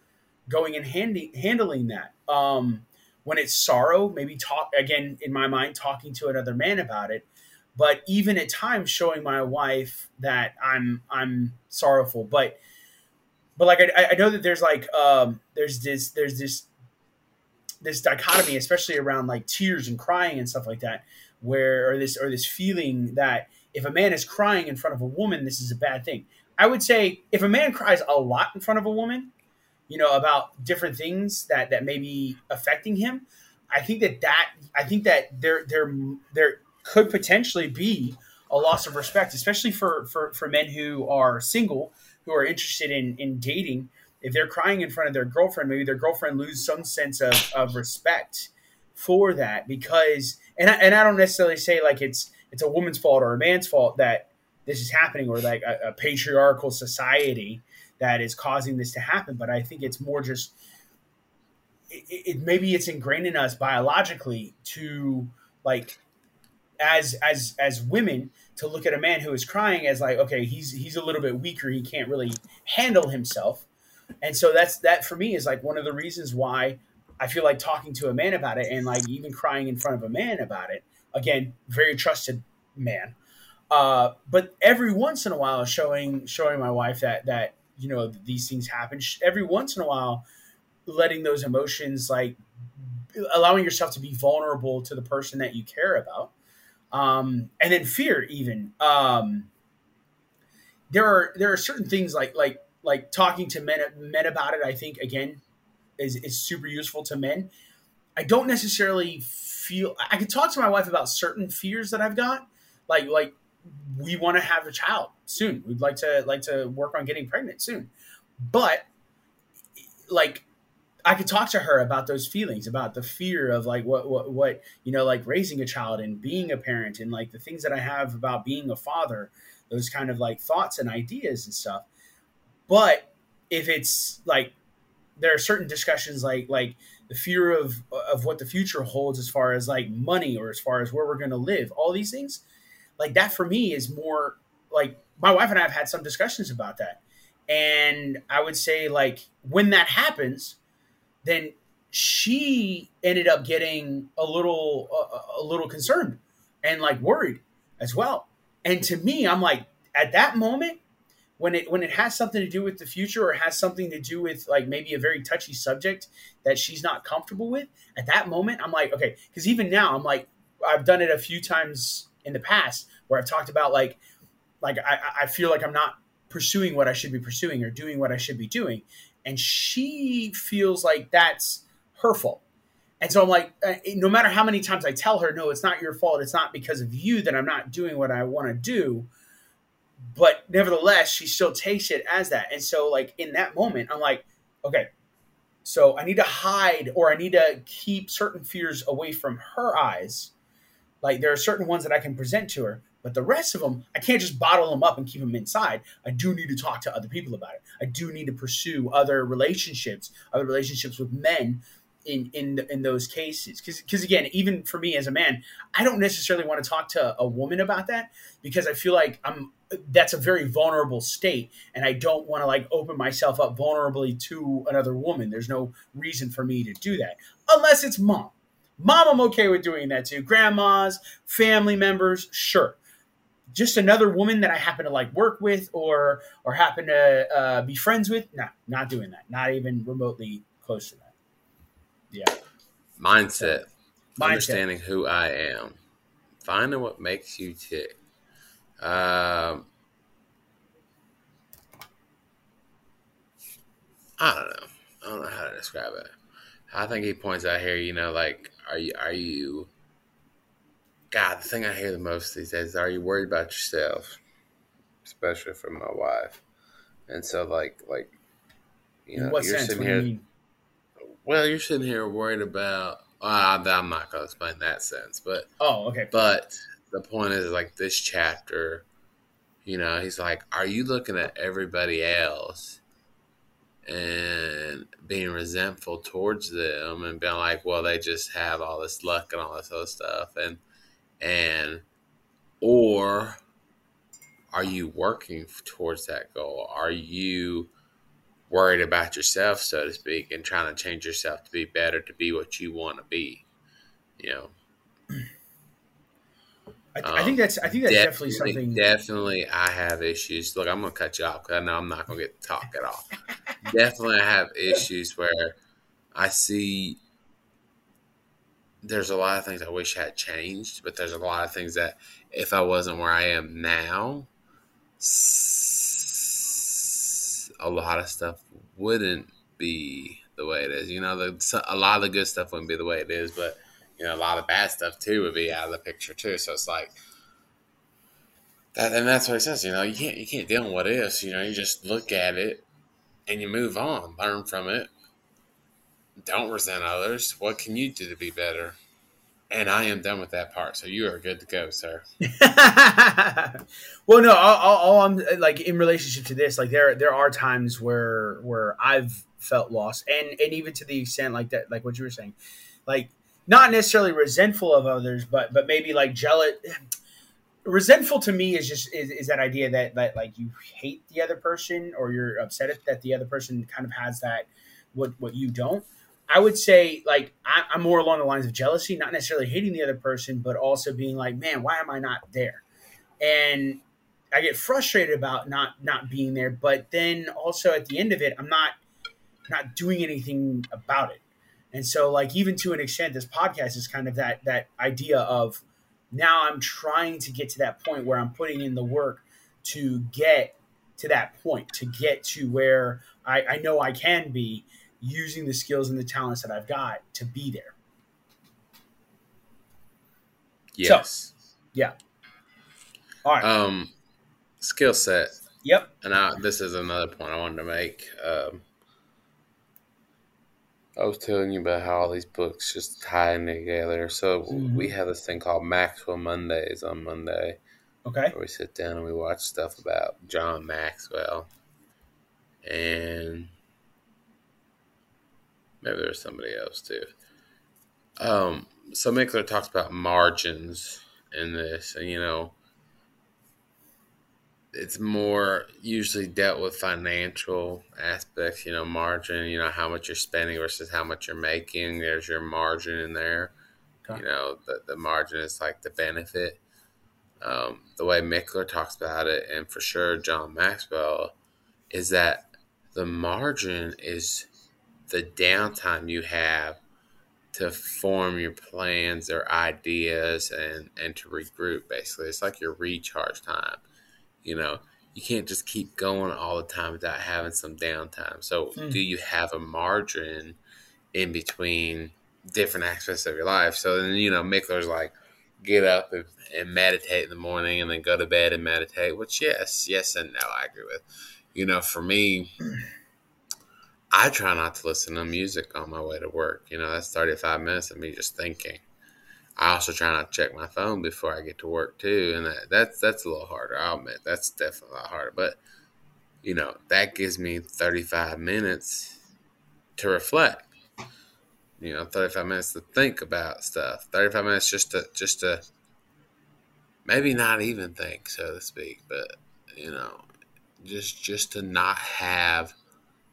going and handy, handling that. Um, when it's sorrow maybe talk again in my mind talking to another man about it. But even at times showing my wife that i'm i'm sorrowful. But but like i, I know that there's like um, there's this there's this this dichotomy especially around like tears and crying and stuff like that where or this or this feeling that if a man is crying in front of a woman, this is a bad thing. I would say if a man cries a lot in front of a woman, you know, about different things that that may be affecting him, I think that that I think that there there there could potentially be a loss of respect, especially for for for men who are single who are interested in in dating. If they're crying in front of their girlfriend, maybe their girlfriend lose some sense of, of respect for that because and I, and I don't necessarily say like it's it's a woman's fault or a man's fault that this is happening or like a, a patriarchal society that is causing this to happen. But i think it's more just it, it, maybe it's ingrained in us biologically to like as as as women to look at a man who is crying as like okay he's he's a little bit weaker. He can't really handle himself. And so that's that for me is like one of the reasons why i feel like talking to a man about it and like even crying in front of a man about it again, very trusted man. Uh, but every once in a while, showing showing my wife that that you know these things happen. Every once in a while, letting those emotions like allowing yourself to be vulnerable to the person that you care about, um, and then fear even. Um, there are there are certain things like like like talking to men men about it. I think again is is super useful to men. I don't necessarily feel I can talk to my wife about certain fears that I've got, like like we want to have a child soon. We'd like to like to work on getting pregnant soon, but like I could talk to her about those feelings, about the fear of like what what what you know, like raising a child and being a parent, and like the things that I have about being a father, those kind of like thoughts and ideas and stuff. But if it's like there are certain discussions like like the fear of of what the future holds as far as like money or as far as where we're going to live all these things like that for me is more like my wife and i have had some discussions about that. And i would say like when that happens then she ended up getting a little a, a little concerned and like worried as well. And to me i'm like at that moment when it when it has something to do with the future or has something to do with like maybe a very touchy subject that she's not comfortable with at that moment i'm like okay because even now i'm like i've done it a few times in the past where i've talked about like like i, I feel like i'm not pursuing what i should be pursuing or doing what i should be doing. And she feels like that's her fault. And so i'm like uh, no matter how many times i tell her no it's not your fault. It's not because of you that i'm not doing what i want to do but nevertheless, she still takes it as that. And so, like in that moment, I'm like, okay, so I need to hide or I need to keep certain fears away from her eyes. Like there are certain ones that I can present to her, but the rest of them, I can't just bottle them up and keep them inside. I do need to talk to other people about it. I do need to pursue other relationships, other relationships with men in in in those cases because because again even for me as a man i don't necessarily want to talk to a woman about that because i feel like i'm that's a very vulnerable state and i don't want to like open myself up vulnerably to another woman there's no reason for me to do that unless it's mom mom i'm okay with doing that too grandmas family members sure just another woman that I happen to like work with or or happen to uh, be friends with. No, not doing that. Not even remotely close to that. Yeah. Mindset. Mindset. Understanding who I am. Finding what makes you tick. Um, I don't know. I don't know how to describe it. I think he points out here, you know, like, are you, are you, God, the thing I hear the most these days is, are you worried about yourself? Especially from my wife. And so, like, like, you know, you're sense? sitting here. Well, you're sitting here worried about. Uh, I'm not going to explain that sense, but. Oh, okay. But the point is, like, this chapter, you know, he's like, are you looking at everybody else? and being resentful towards them and being like, well, they just have all this luck and all this other stuff, and and or are you working towards that goal? Are you worried about yourself, so to speak, and trying to change yourself to be better, to be what you want to be? You know. I, th- um, I, think that's. I think that's definitely, definitely, something. Definitely, I have issues. Look, I'm gonna cut you off because I know I'm not gonna get to talk at all. definitely, I have issues where I see there's a lot of things I wish had changed, but there's a lot of things that if I wasn't where I am now, a lot of stuff wouldn't be the way it is. You know, the, a lot of the good stuff wouldn't be the way it is, but you know, a lot of bad stuff too would be out of the picture too. So it's like that, and that's what he says. You know, you can't you can't deal with what is. You know, you just look at it and you move on, learn from it. Don't resent others. What can you do to be better? And I am done with that part, so you are good to go, sir. [laughs] well, no, all, all, I'm like in relationship to this, like there there are times where where I've felt lost, and and even to the extent like that, like what you were saying, like not necessarily resentful of others, but but maybe like jealous. Resentful to me is just is, is that idea that that like you hate the other person or you're upset that the other person kind of has that what what you don't. I would say like I, I'm more along the lines of jealousy, not necessarily hating the other person, but also being like, man, why am I not there? And I get frustrated about not not being there, but then also at the end of it, I'm not not doing anything about it. And so, like, even to an extent, this podcast is kind of that that idea of now I'm trying to get to that point where I'm putting in the work to get to that point, to get to where I, I know I can be using the skills and the talents that I've got to be there. Yes. So, yeah. All right. Um, skill set. Yep. And I, this is another point I wanted to make. Um, I was telling you about how all these books just tie in together. So mm-hmm. we have this thing called Maxwell Mondays on Monday. Okay. Where we sit down and we watch stuff about John Maxwell. And maybe there's somebody else too. Um, so Michler talks about margins in this, and you know, it's more usually dealt with financial aspects, you know, margin, you know, how much you're spending versus how much you're making. There's your margin in there. Okay. You know, the, the margin is like the benefit. Um, the way Michler talks about it, and for sure John Maxwell, is that the margin is the downtime you have to form your plans or ideas and, and to regroup, basically. It's like your recharge time you know, you can't just keep going all the time without having some downtime. So, mm. do you have a margin in between different aspects of your life? So then, you know, Michler's like, get up and, and, meditate in the morning and then go to bed and meditate, which, yes, yes, and no, I agree with. You know, for me, [clears throat] I try not to listen to music on my way to work. You know, that's 35 minutes of me just thinking. I also try not to check my phone before I get to work too, and that, that's that's a little harder. I'll admit that's definitely a lot harder, but you know that gives me 35 minutes to reflect. You know, 35 minutes to think about stuff. 35 minutes just to just to maybe not even think, so to speak, but you know, just just to not have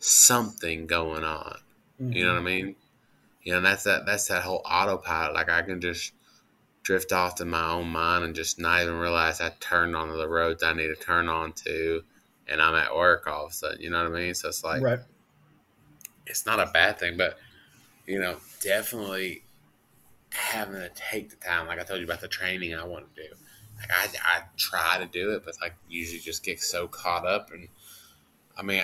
something going on. Mm-hmm. You know what I mm-hmm. mean? You know, that's that that's that whole autopilot. Like I can just drift off to my own mind and just not even realize I turned onto the roads I need to turn on to, and I'm at work all of a sudden. You know what I mean? So it's like, right. it's not a bad thing, but you know, definitely having to take the time. Like I told you about the training I want to do. Like I, I try to do it, but like usually just get so caught up. And I mean,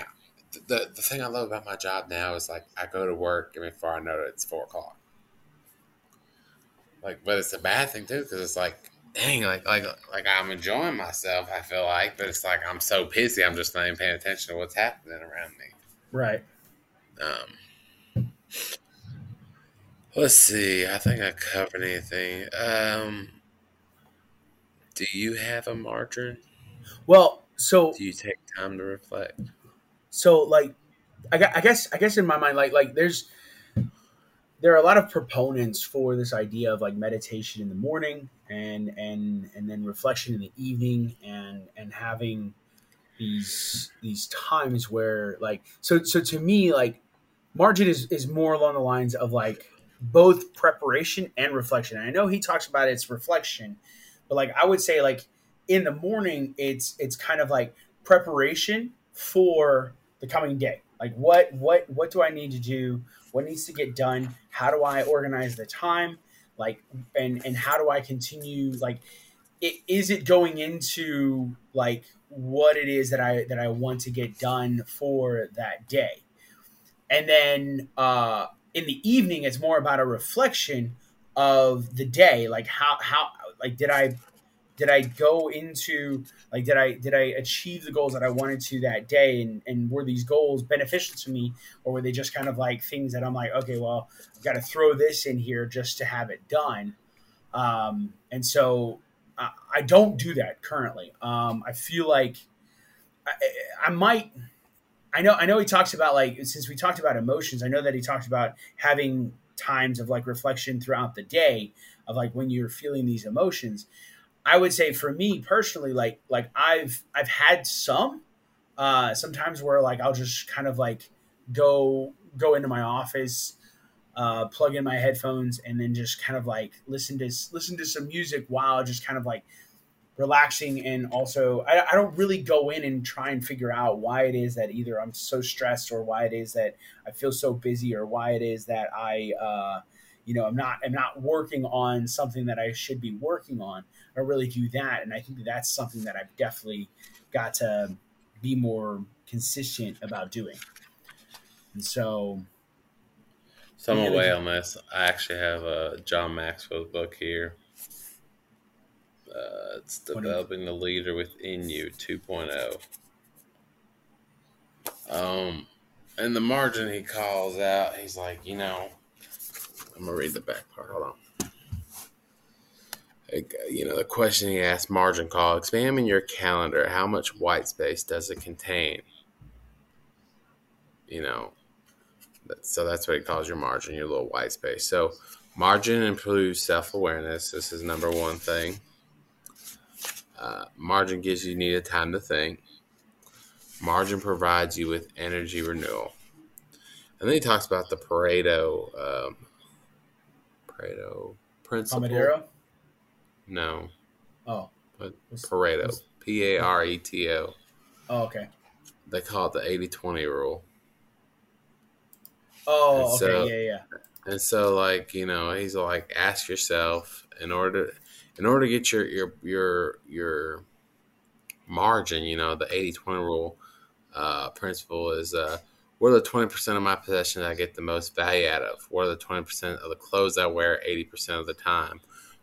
the the thing I love about my job now is like I go to work and before I know it, it's four o'clock. Like, but it's a bad thing too because it's like, dang, like like like I'm enjoying myself. I feel like, but it's like I'm so busy, I'm just not even paying attention to what's happening around me. Right. Um. Let's see. I think I covered anything. Um. Do you have a margin? Well, so Do you take time to reflect? So like I, gu- I guess i guess in my mind like like there's there are a lot of proponents for this idea of like meditation in the morning and and and then reflection in the evening and and having these these times where like so so to me like margin is is more along the lines of like both preparation and reflection. And i know he talks about it's reflection but like i would say like in the morning it's it's kind of like preparation for the coming day. Like what what what do i need to do? What needs to get done? How do i organize the time? Like and and how do i continue like it, is it going into like what it is that i that i want to get done for that day? And then uh in the evening it's more about a reflection of the day. Like how how like did i did i go into like did i did i achieve the goals that i wanted to that day? And and were these goals beneficial to me? Or were they just kind of like things that i'm like okay well i've got to throw this in here just to have it done. Um and so i, I don't do that currently. Um i feel like I, I might i know i know he talks about like since we talked about emotions i know that he talked about having times of like reflection throughout the day of like when you're feeling these emotions I would say for me personally, like like I've I've had some uh, sometimes where like I'll just kind of like go go into my office, uh, plug in my headphones, and then just kind of like listen to listen to some music while just kind of like relaxing and also I, I don't really go in and try and figure out why it is that either I'm so stressed or why it is that I feel so busy or why it is that I uh, you know I'm not I'm not working on something that I should be working on I really do that. And I think that that's something that I've definitely got to be more consistent about doing. And so. So I'm away on this. I actually have a John Maxwell book here. Uh, it's developing the leader within you 2.0. Um, in the margin, he calls out. He's like, you know, I'm gonna read the back part. Hold on you know, the question he asked margin call examine your calendar. How much white space does it contain? You know, so that's what he calls your margin, your little white space. So, margin improves self awareness. This is number one thing. Uh, margin gives you needed time to think. Margin provides you with energy renewal. And then he talks about the Pareto, um, Pareto principle. Pomodoro? No. Oh. But Pareto. P A R E T O. Oh, okay. They call it the 80 20 rule. Oh, and okay. So, yeah, yeah. And so, like, you know, he's like, ask yourself in order to, in order to get your, your, your, your margin, you know, the 80 20 rule uh, principle is, uh, what are the 20% of my possessions I get the most value out of? What are the 20% of the clothes I wear 80% of the time?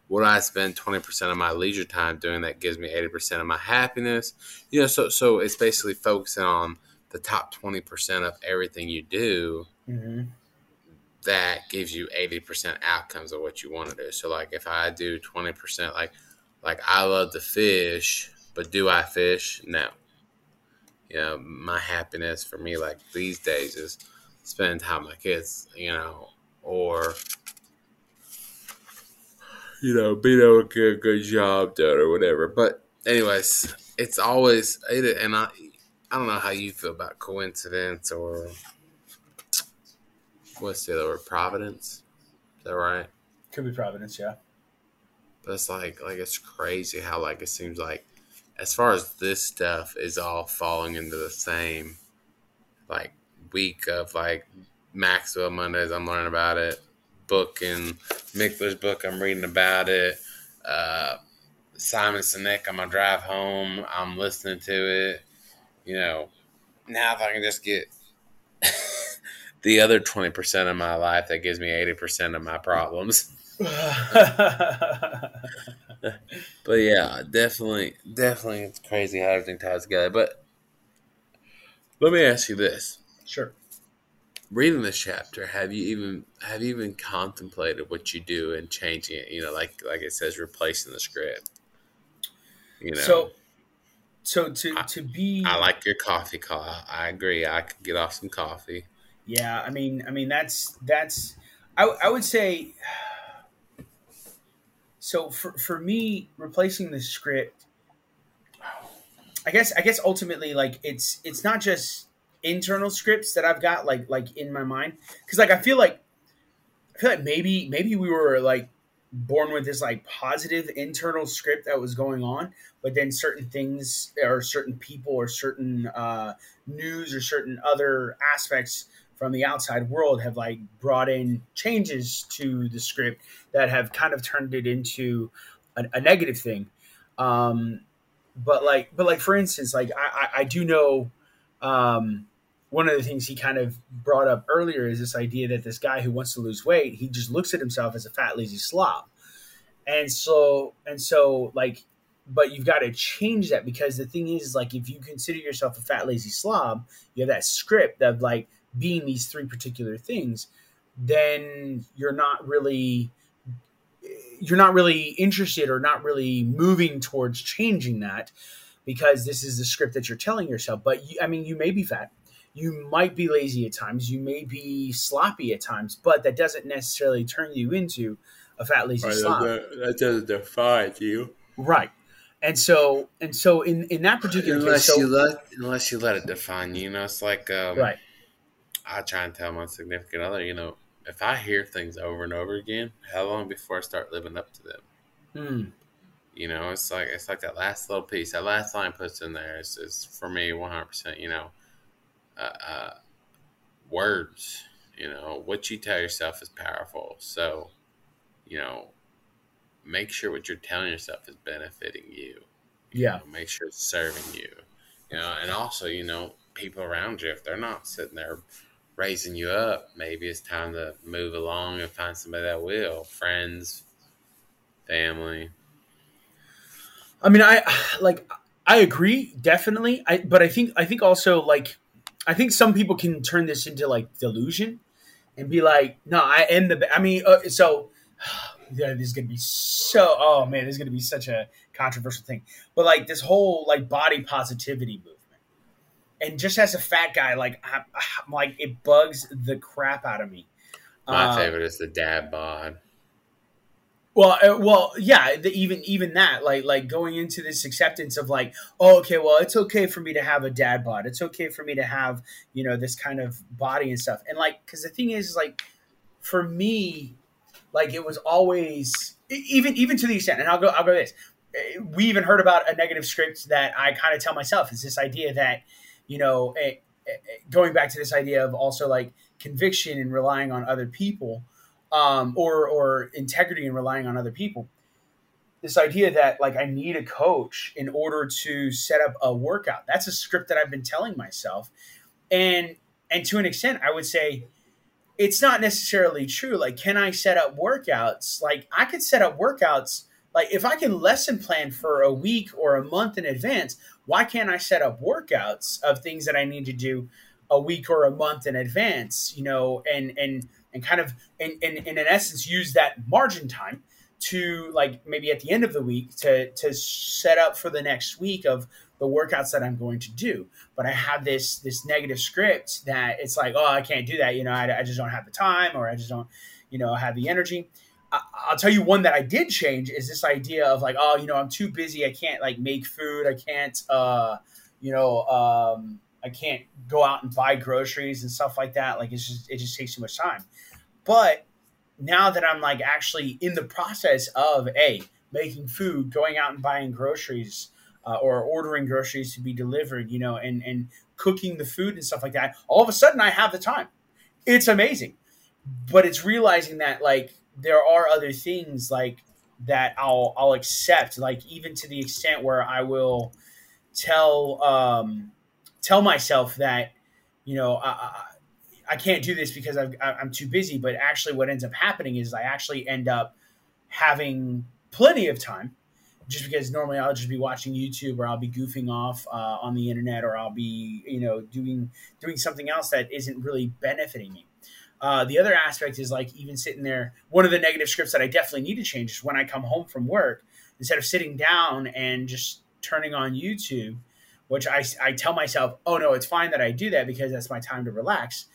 What I spend 20% of my leisure time doing that gives me 80% of my happiness. You know, so so it's basically focusing on the top 20% of everything you do mm-hmm. that gives you 80% outcomes of what you want to do. So like if I do 20% like like I love to fish, but do I fish? No. You know, my happiness for me like these days is spending time with my kids, you know, or you know, be get a good job done or whatever. But anyways, it's always and I I don't know how you feel about coincidence or what's the other word? Providence. Is that right? Could be Providence, yeah. But it's like like it's crazy how like it seems like as far as this stuff is all falling into the same like week of like Maxwell Mondays. I'm learning about it. Book and Michler's book. I'm reading about it. Uh, Simon Sinek on my drive home. I'm listening to it. You know, now if I can just get [laughs] the other 20% of my life that gives me 80% of my problems. [laughs] but yeah, definitely, definitely, it's crazy how everything ties together. But let me ask you this: Sure. Reading this chapter, have you even have you even contemplated what you do and changing it? You know, like like it says, replacing the script. You know. So, so to I, to be, I like your coffee call. I agree. I could get off some coffee. Yeah, I mean, I mean that's that's. I, I would say so for, for me replacing the script i guess i guess ultimately like it's it's not just internal scripts that i've got like like in my mind because like i feel like i feel like maybe maybe we were like born with this like positive internal script that was going on but then certain things or certain people or certain uh, news or certain other aspects from the outside world have like brought in changes to the script that have kind of turned it into a, a negative thing. Um, but like, but like for instance, like I, I, I do know um, one of the things he kind of brought up earlier is this idea that this guy who wants to lose weight, he just looks at himself as a fat, lazy slob. And so, and so like, but you've got to change that because the thing is, like, if you consider yourself a fat, lazy slob, you have that script of like, being these three particular things, then you're not really you're not really interested or not really moving towards changing that because this is the script that you're telling yourself. But you, I mean, you may be fat, you might be lazy at times, you may be sloppy at times, but that doesn't necessarily turn you into a fat lazy right, slob. That, doesn't define you, right? And so, and so, in in that particular unless case, so, you let unless you let it define you, you know, it's like um, right I try and tell my significant other, you know, if I hear things over and over again, how long before I start living up to them? Hmm. You know, it's like it's like that last little piece, that last line puts in there is, is for me one hundred percent. You know, uh, uh, words. You know, what you tell yourself is powerful. So, you know, make sure what you're telling yourself is benefiting you. you yeah. Know, make sure it's serving you. You know, and also, you know, people around you if they're not sitting there raising you up, maybe it's time to move along and find somebody that will. Friends, family. I mean, I like I agree definitely. I but I think I think also like I think some people can turn this into like delusion and be like, no, I am the. I mean, uh, so [sighs] yeah, this is gonna be so. Oh man, this is gonna be such a controversial thing. But like this whole like body positivity movement and just as a fat guy, like I'm, I'm like it bugs the crap out of me. My uh, favorite is the dad bod. Well, uh, well, yeah. The, even even that, like like going into this acceptance of like, oh, okay, well, it's okay for me to have a dad bod. It's okay for me to have you know this kind of body and stuff. And like, because the thing is, like, for me, like it was always even even to the extent, and I'll go I'll go this. Uh, we even heard about a negative script that I kind of tell myself is this idea that you know, a, a, going back to this idea of also like conviction and relying on other people, um, or or integrity and relying on other people. This idea that like I need a coach in order to set up a workout. That's a script that I've been telling myself, and and to an extent, I would say it's not necessarily true. Like, can I set up workouts? Like, I could set up workouts. Like, if I can lesson plan for a week or a month in advance, why can't I set up workouts of things that I need to do a week or a month in advance, you know, and and and kind of and, and in essence use that margin time to like maybe at the end of the week to to set up for the next week of the workouts that I'm going to do. But I have this this negative script that it's like, oh, I can't do that. You know, I, I just don't have the time, or I just don't, you know, have the energy. I'll tell you one that I did change is this idea of like, oh, you know, I'm too busy. I can't like make food. I can't, uh, you know, um, I can't go out and buy groceries and stuff like that. Like it's just, it just takes too much time. But now that I'm like actually in the process of a making food, going out and buying groceries, uh, or ordering groceries to be delivered, you know, and and cooking the food and stuff like that. All of a sudden, I have the time. It's amazing, but it's realizing that like there are other things like that I'll I'll accept, like even to the extent where I will tell um, tell myself that you know I, I can't do this because i am too busy. But actually, what ends up happening is I actually end up having plenty of time, just because normally I'll just be watching YouTube or I'll be goofing off uh, on the internet or I'll be you know doing doing something else that isn't really benefiting me. Uh, the other aspect is like even sitting there. One of the negative scripts that I definitely need to change is when I come home from work, instead of sitting down and just turning on YouTube, which I, I tell myself, oh no, it's fine that I do that because that's my time to relax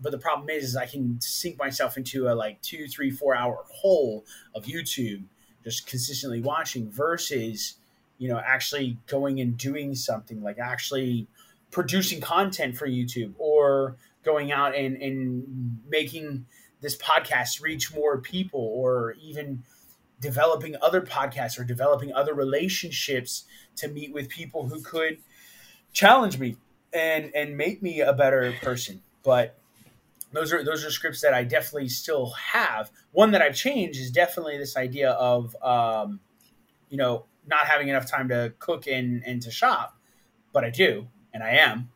but the problem is, is I can sink myself into a like two, three, four hour hole of YouTube, just consistently watching versus, you know, actually going and doing something like actually producing content for YouTube or going out and, and making this podcast reach more people or even developing other podcasts or developing other relationships to meet with people who could challenge me and and make me a better person. But those are those are scripts that I definitely still have. One that I've changed is definitely this idea of um, you know not having enough time to cook and and to shop, but I do and I am.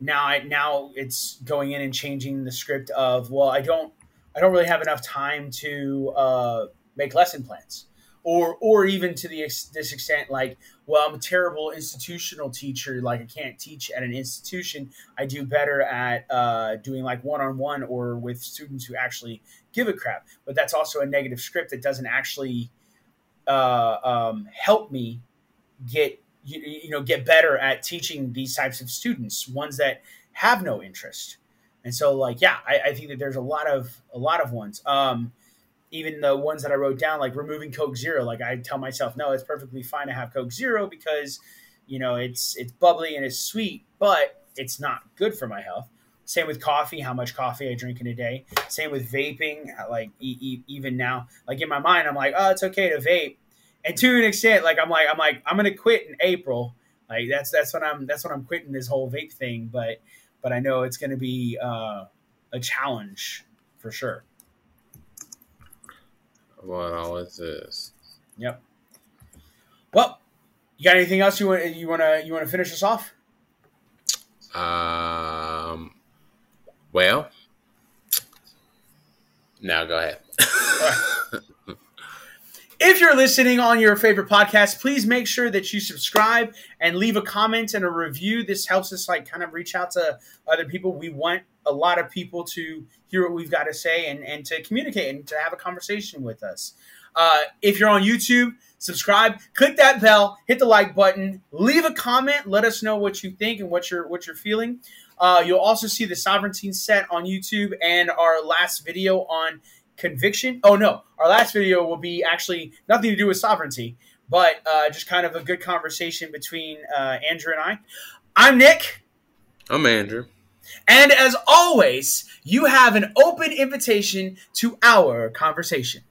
Now I now it's going in and changing the script of well I don't I don't really have enough time to uh, make lesson plans or or even to the this extent like well i'm a terrible institutional teacher. Like i can't teach at an institution. I do better at uh, doing like one-on-one or with students who actually give a crap. But that's also a negative script that doesn't actually uh, um, help me get you, you know get better at teaching these types of students ones that have no interest. And so like yeah I, I think that there's a lot of a lot of ones. Um, even the ones that I wrote down, like removing Coke Zero, like I tell myself, no, it's perfectly fine to have Coke Zero because you know it's it's bubbly and it's sweet, but it's not good for my health. Same with coffee, how much coffee I drink in a day. Same with vaping, like e- e- even now, like in my mind, I'm like, oh, it's okay to vape, and to an extent, like I'm like I'm like I'm gonna quit in April. Like that's that's when I'm that's when I'm quitting this whole vape thing, but but I know it's gonna be uh, a challenge for sure. What is. This? Yep. Well, you got anything else you want you want to you want to finish us off? Um. Well. Now go ahead. [laughs] if you're listening on your favorite podcast, please make sure that you subscribe and leave a comment and a review. This helps us like kind of reach out to other people. We want a lot of people to hear what we've got to say and, and to communicate and to have a conversation with us. Uh, if you're on YouTube, subscribe, click that bell, hit the like button, leave a comment, let us know what you think and what you're what you're feeling. Uh, you'll also see the sovereignty set on YouTube and our last video on conviction. Oh no, our last video will be actually nothing to do with sovereignty, but uh, just kind of a good conversation between uh, Andrew and I. I'm Nick. I'm Andrew. And as always, you have an open invitation to our conversation.